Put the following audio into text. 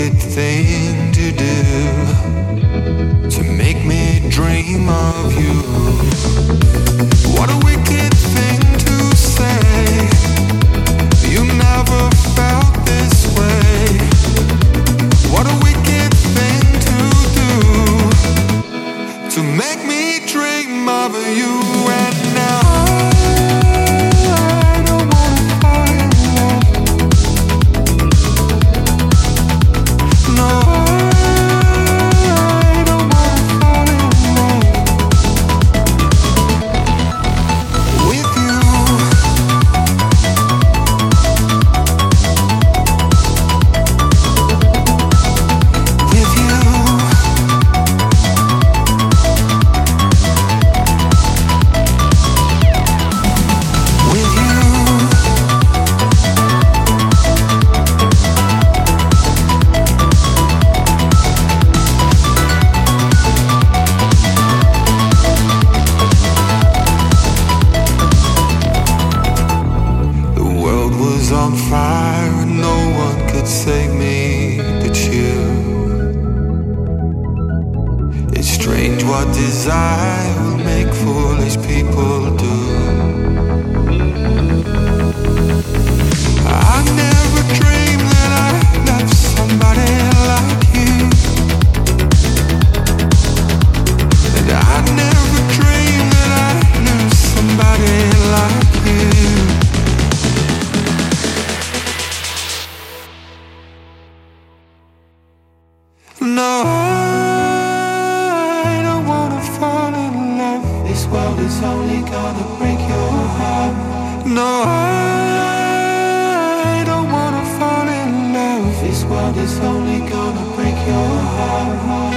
big thing. what desire will make foolish people do. I never dreamed that I love somebody like you, and I never dreamed that I knew somebody like you. No. This world is only gonna break your heart.